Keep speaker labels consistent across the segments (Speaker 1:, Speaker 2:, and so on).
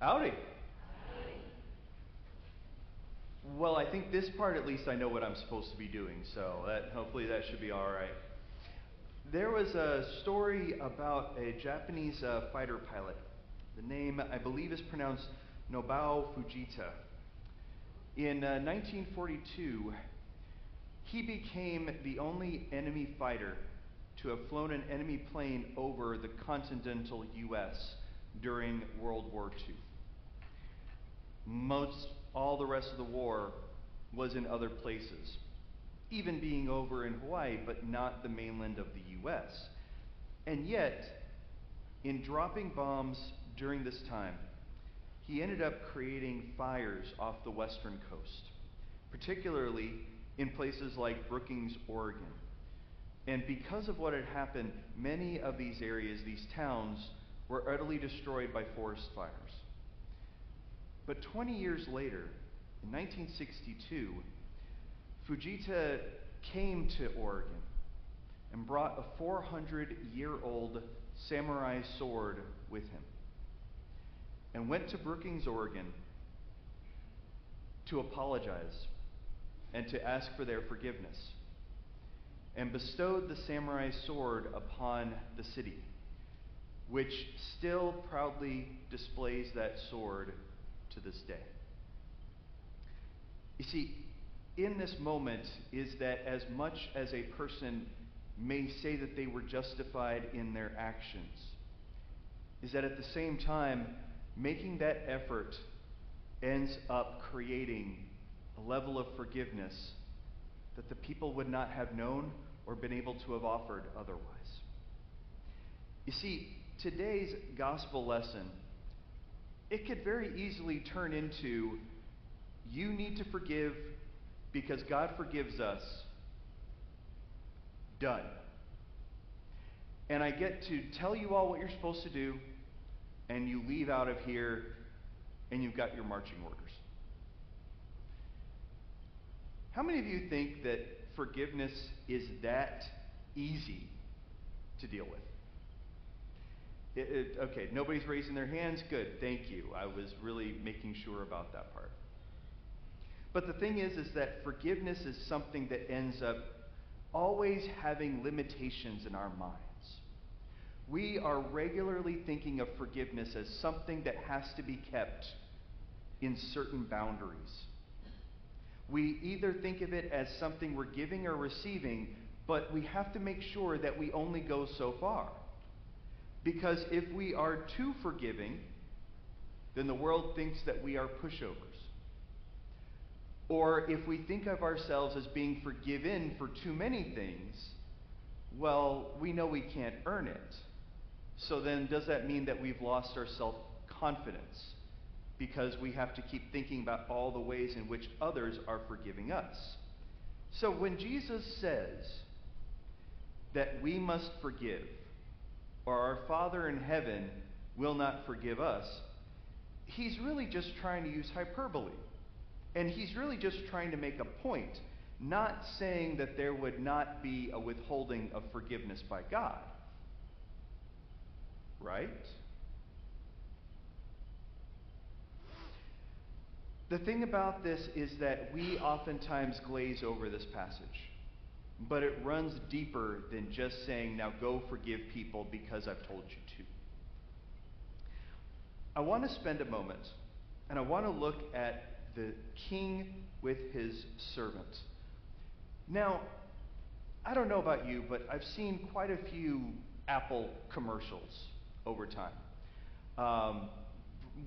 Speaker 1: Howdy. Well, I think this part at least I know what I'm supposed to be doing, so that hopefully that should be all right. There was a story about a Japanese uh, fighter pilot. The name, I believe, is pronounced Nobuo Fujita. In uh, 1942, he became the only enemy fighter to have flown an enemy plane over the continental U.S. during World War II. Most all the rest of the war was in other places, even being over in Hawaii, but not the mainland of the U.S. And yet, in dropping bombs during this time, he ended up creating fires off the western coast, particularly in places like Brookings, Oregon. And because of what had happened, many of these areas, these towns, were utterly destroyed by forest fires. But 20 years later, in 1962, Fujita came to Oregon and brought a 400 year old samurai sword with him and went to Brookings, Oregon to apologize and to ask for their forgiveness and bestowed the samurai sword upon the city, which still proudly displays that sword to this day. You see, in this moment is that as much as a person may say that they were justified in their actions, is that at the same time, making that effort ends up creating a level of forgiveness that the people would not have known or been able to have offered otherwise. You see, today's gospel lesson, it could very easily turn into you need to forgive because God forgives us. Done. And I get to tell you all what you're supposed to do, and you leave out of here and you've got your marching orders. How many of you think that forgiveness is that easy to deal with? It, it, okay, nobody's raising their hands. Good, thank you. I was really making sure about that part. But the thing is, is that forgiveness is something that ends up always having limitations in our minds. We are regularly thinking of forgiveness as something that has to be kept in certain boundaries. We either think of it as something we're giving or receiving, but we have to make sure that we only go so far. Because if we are too forgiving, then the world thinks that we are pushovers. Or if we think of ourselves as being forgiven for too many things, well, we know we can't earn it. So then, does that mean that we've lost our self confidence? because we have to keep thinking about all the ways in which others are forgiving us. So when Jesus says that we must forgive, or our Father in heaven will not forgive us, he's really just trying to use hyperbole. And he's really just trying to make a point, not saying that there would not be a withholding of forgiveness by God. Right? The thing about this is that we oftentimes glaze over this passage, but it runs deeper than just saying, now go forgive people because I've told you to. I want to spend a moment and I want to look at the king with his servant. Now, I don't know about you, but I've seen quite a few Apple commercials over time. Um,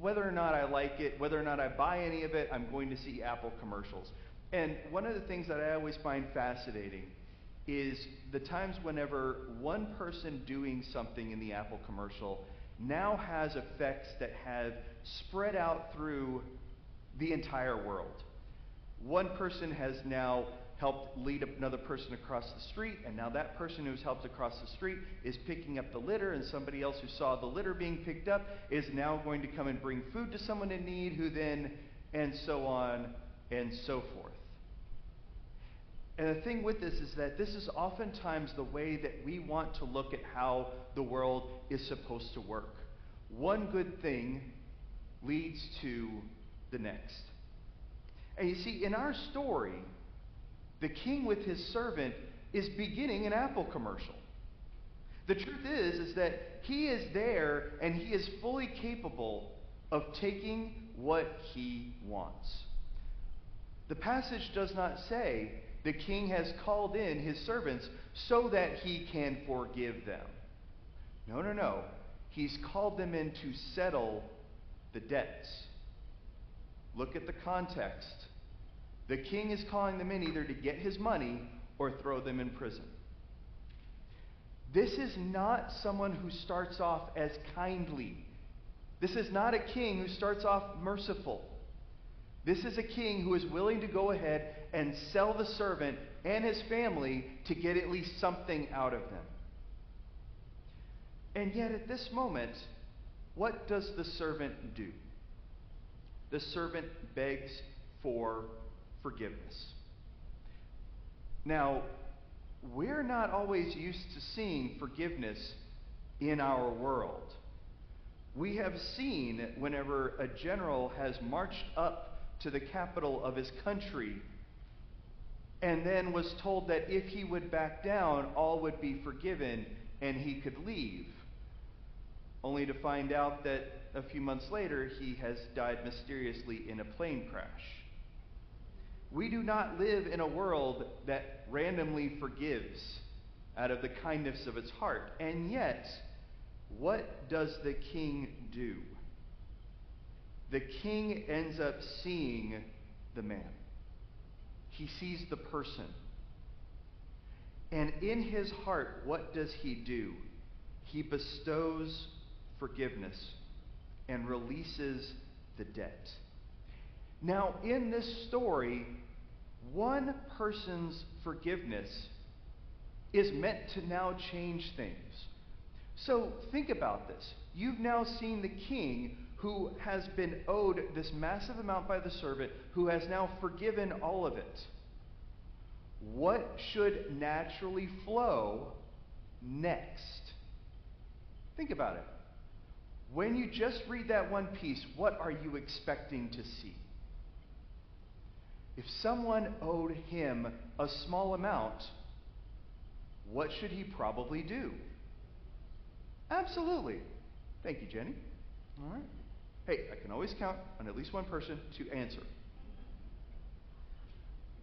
Speaker 1: whether or not I like it, whether or not I buy any of it, I'm going to see Apple commercials. And one of the things that I always find fascinating is the times whenever one person doing something in the Apple commercial now has effects that have spread out through the entire world. One person has now helped lead another person across the street, and now that person who's helped across the street is picking up the litter, and somebody else who saw the litter being picked up is now going to come and bring food to someone in need, who then, and so on and so forth. And the thing with this is that this is oftentimes the way that we want to look at how the world is supposed to work. One good thing leads to the next. And you see, in our story, the king with his servant is beginning an Apple commercial. The truth is is that he is there and he is fully capable of taking what he wants. The passage does not say the king has called in his servants so that he can forgive them. No, no, no. He's called them in to settle the debts. Look at the context. The king is calling them in either to get his money or throw them in prison. This is not someone who starts off as kindly. This is not a king who starts off merciful. This is a king who is willing to go ahead and sell the servant and his family to get at least something out of them. And yet, at this moment, what does the servant do? The servant begs for forgiveness. Now, we're not always used to seeing forgiveness in our world. We have seen whenever a general has marched up to the capital of his country and then was told that if he would back down, all would be forgiven and he could leave. Only to find out that a few months later he has died mysteriously in a plane crash. We do not live in a world that randomly forgives out of the kindness of its heart. And yet, what does the king do? The king ends up seeing the man, he sees the person. And in his heart, what does he do? He bestows forgiveness and releases the debt. Now, in this story, one person's forgiveness is meant to now change things. So think about this. You've now seen the king who has been owed this massive amount by the servant, who has now forgiven all of it. What should naturally flow next? Think about it. When you just read that one piece, what are you expecting to see? If someone owed him a small amount, what should he probably do? Absolutely. Thank you, Jenny. All right. Hey, I can always count on at least one person to answer.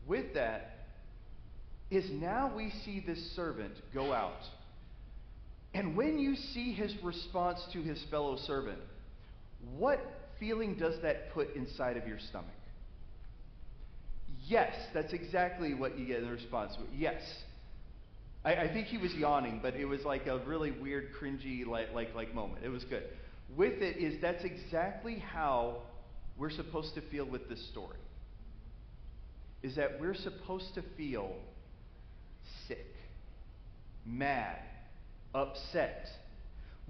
Speaker 1: With that, is now we see this servant go out. And when you see his response to his fellow servant, what feeling does that put inside of your stomach? Yes, that's exactly what you get in the response. Yes. I, I, think he was yawning, but it was like a really weird, cringy, like, like, like moment. It was good. With it is that's exactly how we're supposed to feel with this story. Is that we're supposed to feel sick, mad, upset.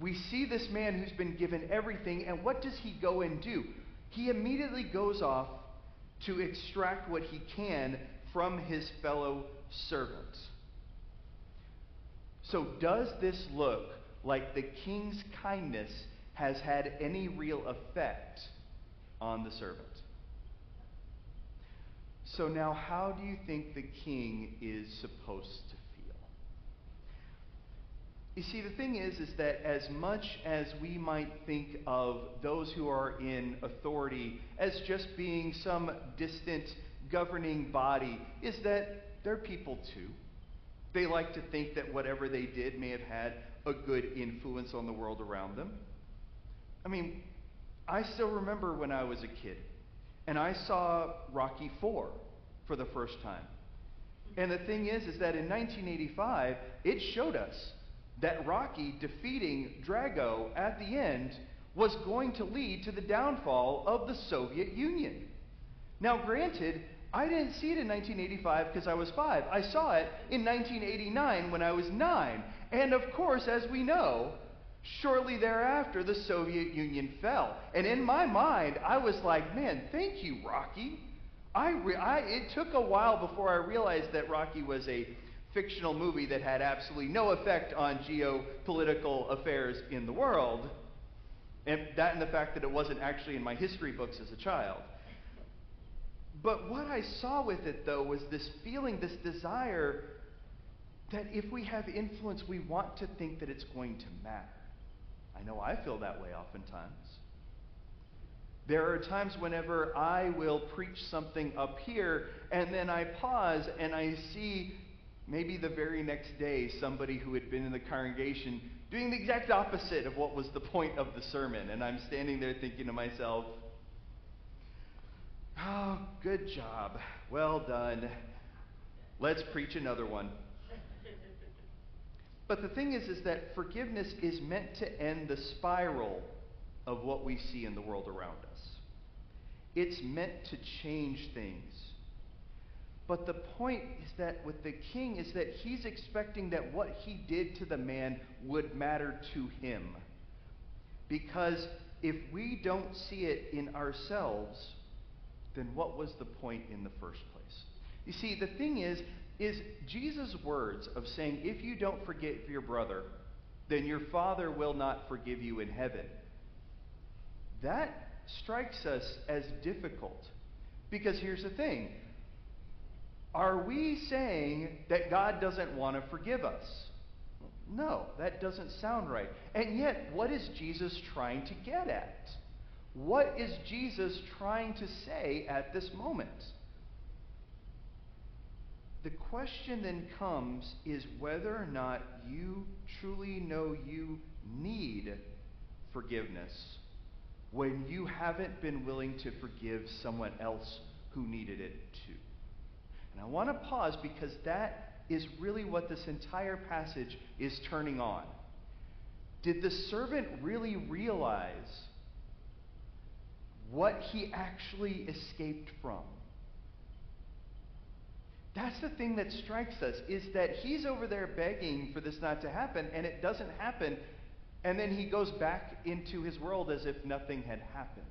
Speaker 1: We see this man who's been given everything, and what does he go and do? He immediately goes off to extract what he can from his fellow servants. So, does this look like the king's kindness has had any real effect on the servant? So, now how do you think the king is supposed to feel? you see, the thing is, is that as much as we might think of those who are in authority as just being some distant governing body, is that they're people too. They like to think that whatever they did may have had a good influence on the world around them. I mean, I still remember when I was a kid, and I saw Rocky 4 for the first time. And the thing is, is that in 1985, it showed us that Rocky defeating Drago at the end was going to lead to the downfall of the Soviet Union. Now, granted, I didn't see it in 1985 because I was five. I saw it in 1989 when I was nine. And of course, as we know, shortly thereafter, the Soviet Union fell. And in my mind, I was like, man, thank you, Rocky. I, re- I it took a while before I realized that Rocky was a fictional movie that had absolutely no effect on geopolitical affairs in the world. And that and the fact that it wasn't actually in my history books as a child. But what I saw with it, though, was this feeling, this desire that if we have influence, we want to think that it's going to matter. I know I feel that way oftentimes. There are times whenever I will preach something up here, and then I pause and I see maybe the very next day somebody who had been in the congregation doing the exact opposite of what was the point of the sermon. And I'm standing there thinking to myself, oh, good job. Well done. Let's preach another one. But the thing is, is that forgiveness is meant to end the spiral of what we see in the world around us. It's meant to change things. But the point is that with the king is that he's expecting that what he did to the man would matter to him. Because if we don't see it in ourselves, then what was the point in the first place? You see, the thing is, is Jesus' words of saying, if you don't forgive your brother, then your Father will not forgive you in heaven. That strikes us as difficult. Because here's the thing are we saying that God doesn't want to forgive us? No, that doesn't sound right. And yet, what is Jesus trying to get at? What is Jesus trying to say at this moment? The question then comes is whether or not you truly know you need forgiveness when you haven't been willing to forgive someone else who needed it too. And I want to pause because that is really what this entire passage is turning on. Did the servant really realize what he actually escaped from? That's the thing that strikes us is that he's over there begging for this not to happen and it doesn't happen and then he goes back into his world as if nothing had happened.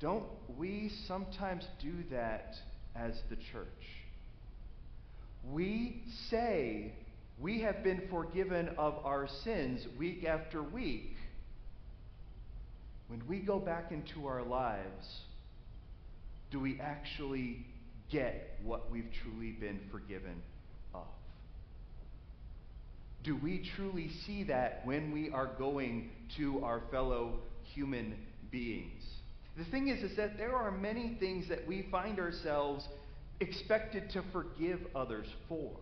Speaker 1: Don't we sometimes do that as the church? We say we have been forgiven of our sins week after week. When we go back into our lives, do we actually get what we've truly been forgiven of? Do we truly see that when we are going to our fellow human beings? The thing is, is that there are many things that we find ourselves expected to forgive others for.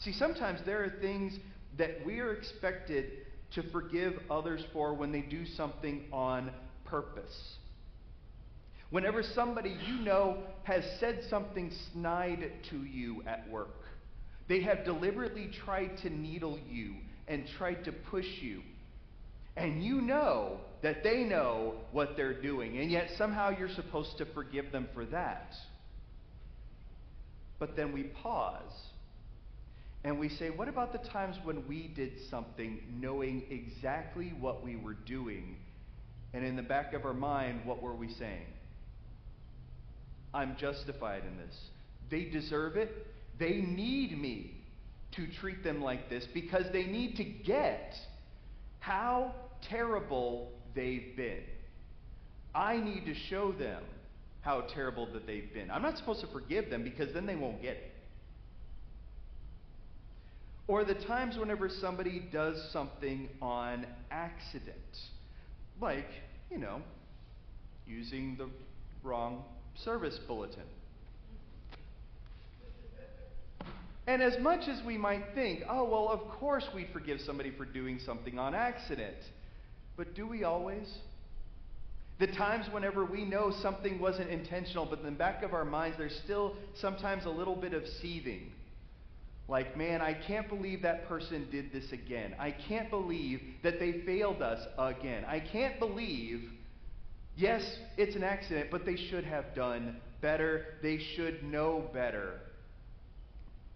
Speaker 1: See, sometimes there are things that we are expected to forgive others for when they do something on purpose. Whenever somebody you know has said something snide to you at work, they have deliberately tried to needle you and tried to push you. And you know that they know what they're doing, and yet somehow you're supposed to forgive them for that. But then we pause and we say, what about the times when we did something knowing exactly what we were doing? And in the back of our mind, what were we saying? I'm justified in this. They deserve it. They need me to treat them like this because they need to get how terrible they've been. I need to show them how terrible that they've been. I'm not supposed to forgive them because then they won't get it. Or the times whenever somebody does something on accident, like, you know, using the wrong service bulletin. And as much as we might think, oh, well, of course we'd forgive somebody for doing something on accident, but do we always? The times whenever we know something wasn't intentional, but in the back of our minds, there's still sometimes a little bit of seething. Like, man, I can't believe that person did this again. I can't believe that they failed us again. I can't believe Yes, it's an accident, but they should have done better. They should know better.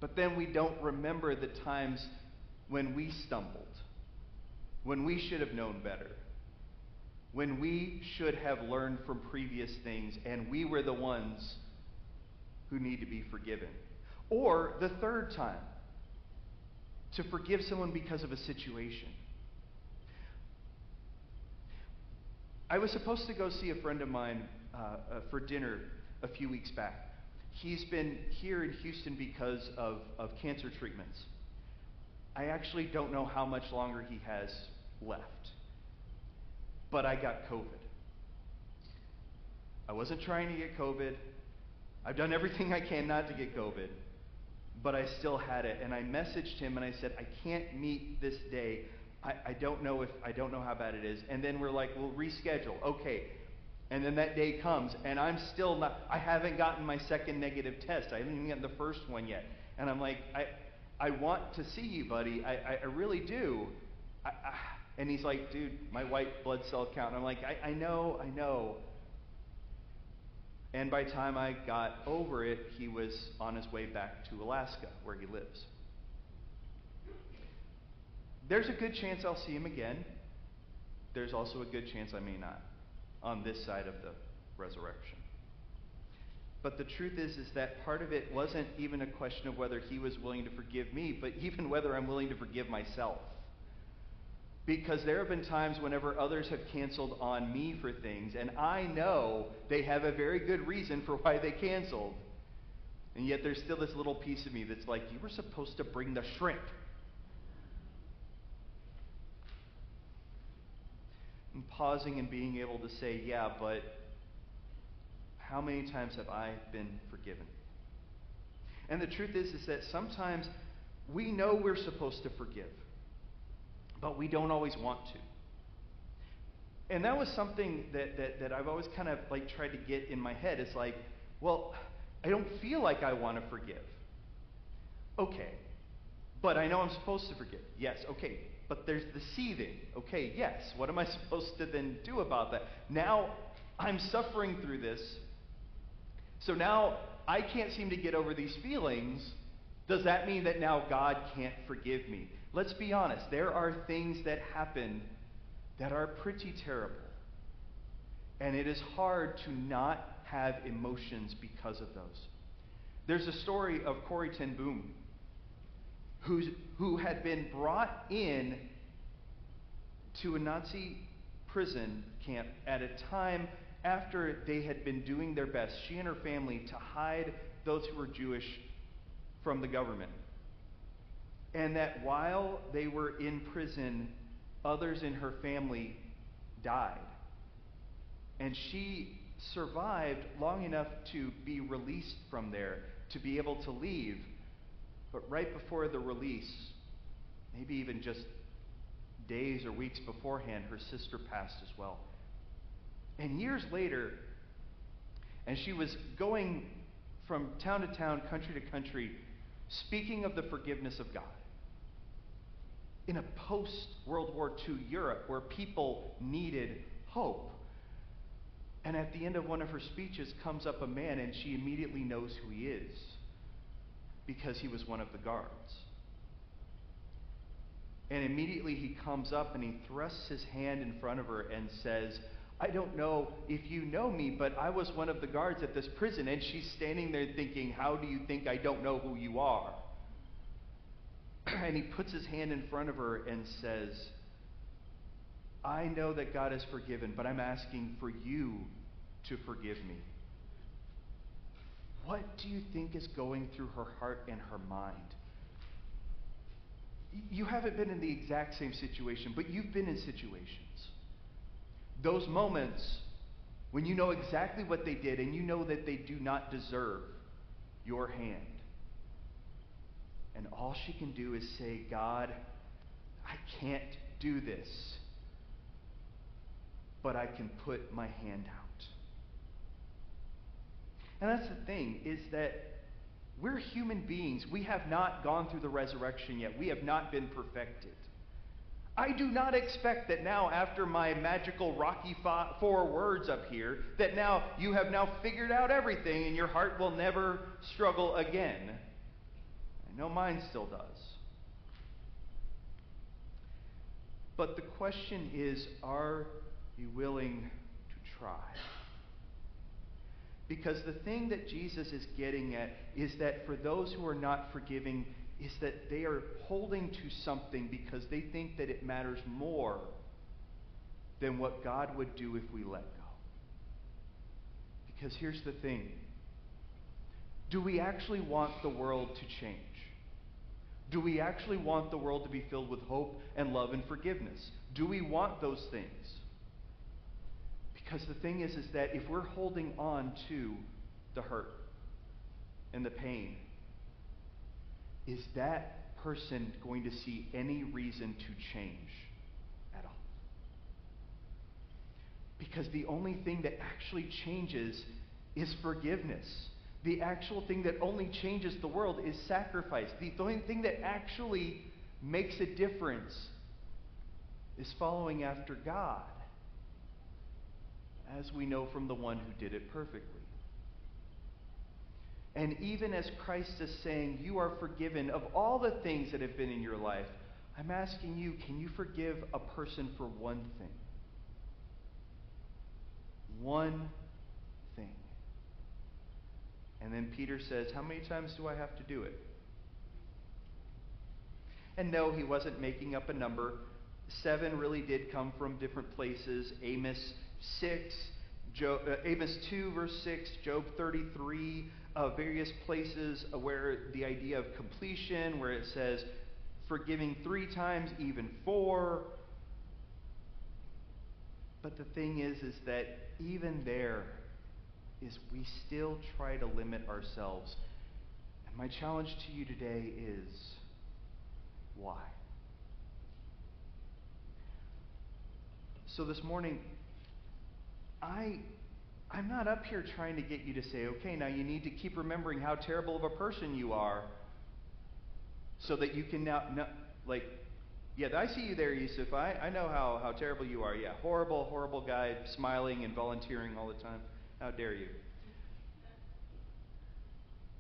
Speaker 1: But then we don't remember the times when we stumbled, when we should have known better, when we should have learned from previous things, and we were the ones who need to be forgiven. Or the third time, to forgive someone because of a situation. I was supposed to go see a friend of mine uh, uh, for dinner a few weeks back. He's been here in Houston because of, of cancer treatments. I actually don't know how much longer he has left. But I got COVID. I wasn't trying to get COVID. I've done everything I can not to get COVID, but I still had it. And I messaged him and I said, I can't meet this day. I, I don't know if I don't know how bad it is. And then we're like, we'll reschedule. Okay. And then that day comes, and I'm still not. I haven't gotten my second negative test. I haven't even gotten the first one yet. And I'm like, I, I want to see you, buddy. I, I, I really do. I, I, and he's like, dude, my white blood cell count. And I'm like, I, I know, I know. And by the time I got over it, he was on his way back to Alaska, where he lives. There's a good chance I'll see him again. There's also a good chance I may not on this side of the resurrection. But the truth is is that part of it wasn't even a question of whether he was willing to forgive me, but even whether I'm willing to forgive myself. Because there have been times whenever others have canceled on me for things, and I know they have a very good reason for why they canceled. And yet there's still this little piece of me that's like, you were supposed to bring the shrimp. And pausing and being able to say, yeah, but how many times have I been forgiven? And the truth is, is that sometimes we know we're supposed to forgive but we don't always want to. And that was something that, that, that I've always kind of like tried to get in my head. It's like, well, I don't feel like I want to forgive. Okay. But I know I'm supposed to forgive. Yes, okay. But there's the seething. Okay, yes. What am I supposed to then do about that? Now I'm suffering through this. So now I can't seem to get over these feelings. Does that mean that now God can't forgive me? Let's be honest, there are things that happen that are pretty terrible. And it is hard to not have emotions because of those. There's a story of Corrie ten Boom, who's, who had been brought in to a Nazi prison camp at a time after they had been doing their best, she and her family, to hide those who were Jewish from the government and that while they were in prison, others in her family died. And she survived long enough to be released from there, to be able to leave. But right before the release, maybe even just days or weeks beforehand, her sister passed as well. And years later, and she was going from town to town, country to country, speaking of the forgiveness of God in a post World War II Europe where people needed hope. And at the end of one of her speeches comes up a man and she immediately knows who he is because he was one of the guards. And immediately he comes up and he thrusts his hand in front of her and says, I don't know if you know me, but I was one of the guards at this prison. And she's standing there thinking, How do you think I don't know who you are? and he puts his hand in front of her and says, I know that God has forgiven, but I'm asking for you to forgive me. What do you think is going through her heart and her mind? You haven't been in the exact same situation, but you've been in situations. Those moments when you know exactly what they did and you know that they do not deserve your hand. And all she can do is say, God, I can't do this, but I can put my hand out. And that's the thing, is that we're human beings. We have not gone through the resurrection yet. We have not been perfected. I do not expect that now, after my magical Rocky Four words up here, that now you have now figured out everything and your heart will never struggle again. I know mine still does. But the question is are you willing to try? Because the thing that Jesus is getting at is that for those who are not forgiving, is that they are holding to something because they think that it matters more than what God would do if we let go. Because here's the thing do we actually want the world to change? Do we actually want the world to be filled with hope and love and forgiveness? Do we want those things? Because the thing is, is that if we're holding on to the hurt and the pain, is that person going to see any reason to change at all? Because the only thing that actually changes is forgiveness. The actual thing that only changes the world is sacrifice. The only thing that actually makes a difference is following after God, as we know from the one who did it perfectly. And even as Christ is saying, You are forgiven of all the things that have been in your life, I'm asking you, can you forgive a person for one thing? One thing. And then Peter says, How many times do I have to do it? And no, he wasn't making up a number. Seven really did come from different places. Amos 6, Job, uh, Amos 2, verse 6, Job 33, uh, various places where the idea of completion, where it says forgiving three times, even four. But the thing is, is that even there is we still try to limit ourselves. And my challenge to you today is why? So this morning, I I'm not up here trying to get you to say, okay, now you need to keep remembering how terrible of a person you are so that you can now, no, like, yeah, I see you there, Yusuf. I, I know how, how terrible you are. Yeah, horrible, horrible guy, smiling and volunteering all the time. How dare you?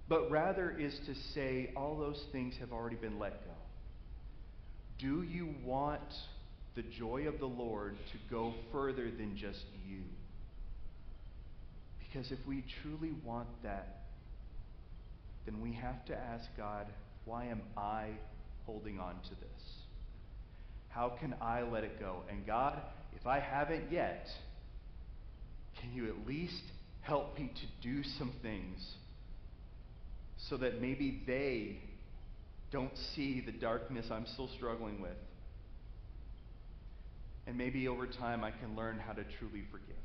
Speaker 1: But rather is to say all those things have already been let go. Do you want the joy of the Lord to go further than just you? Because if we truly want that, then we have to ask God, why am I holding on to this? How can I let it go? And God, if I haven't yet, can you at least help me to do some things so that maybe they don't see the darkness I'm still struggling with? And maybe over time I can learn how to truly forgive.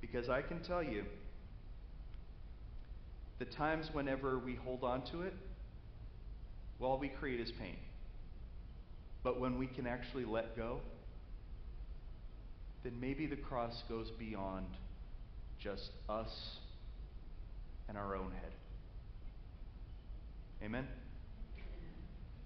Speaker 1: Because I can tell you, the times whenever we hold on to it, well, all we create is pain. But when we can actually let go, then maybe the cross goes beyond just us and our own head. Amen?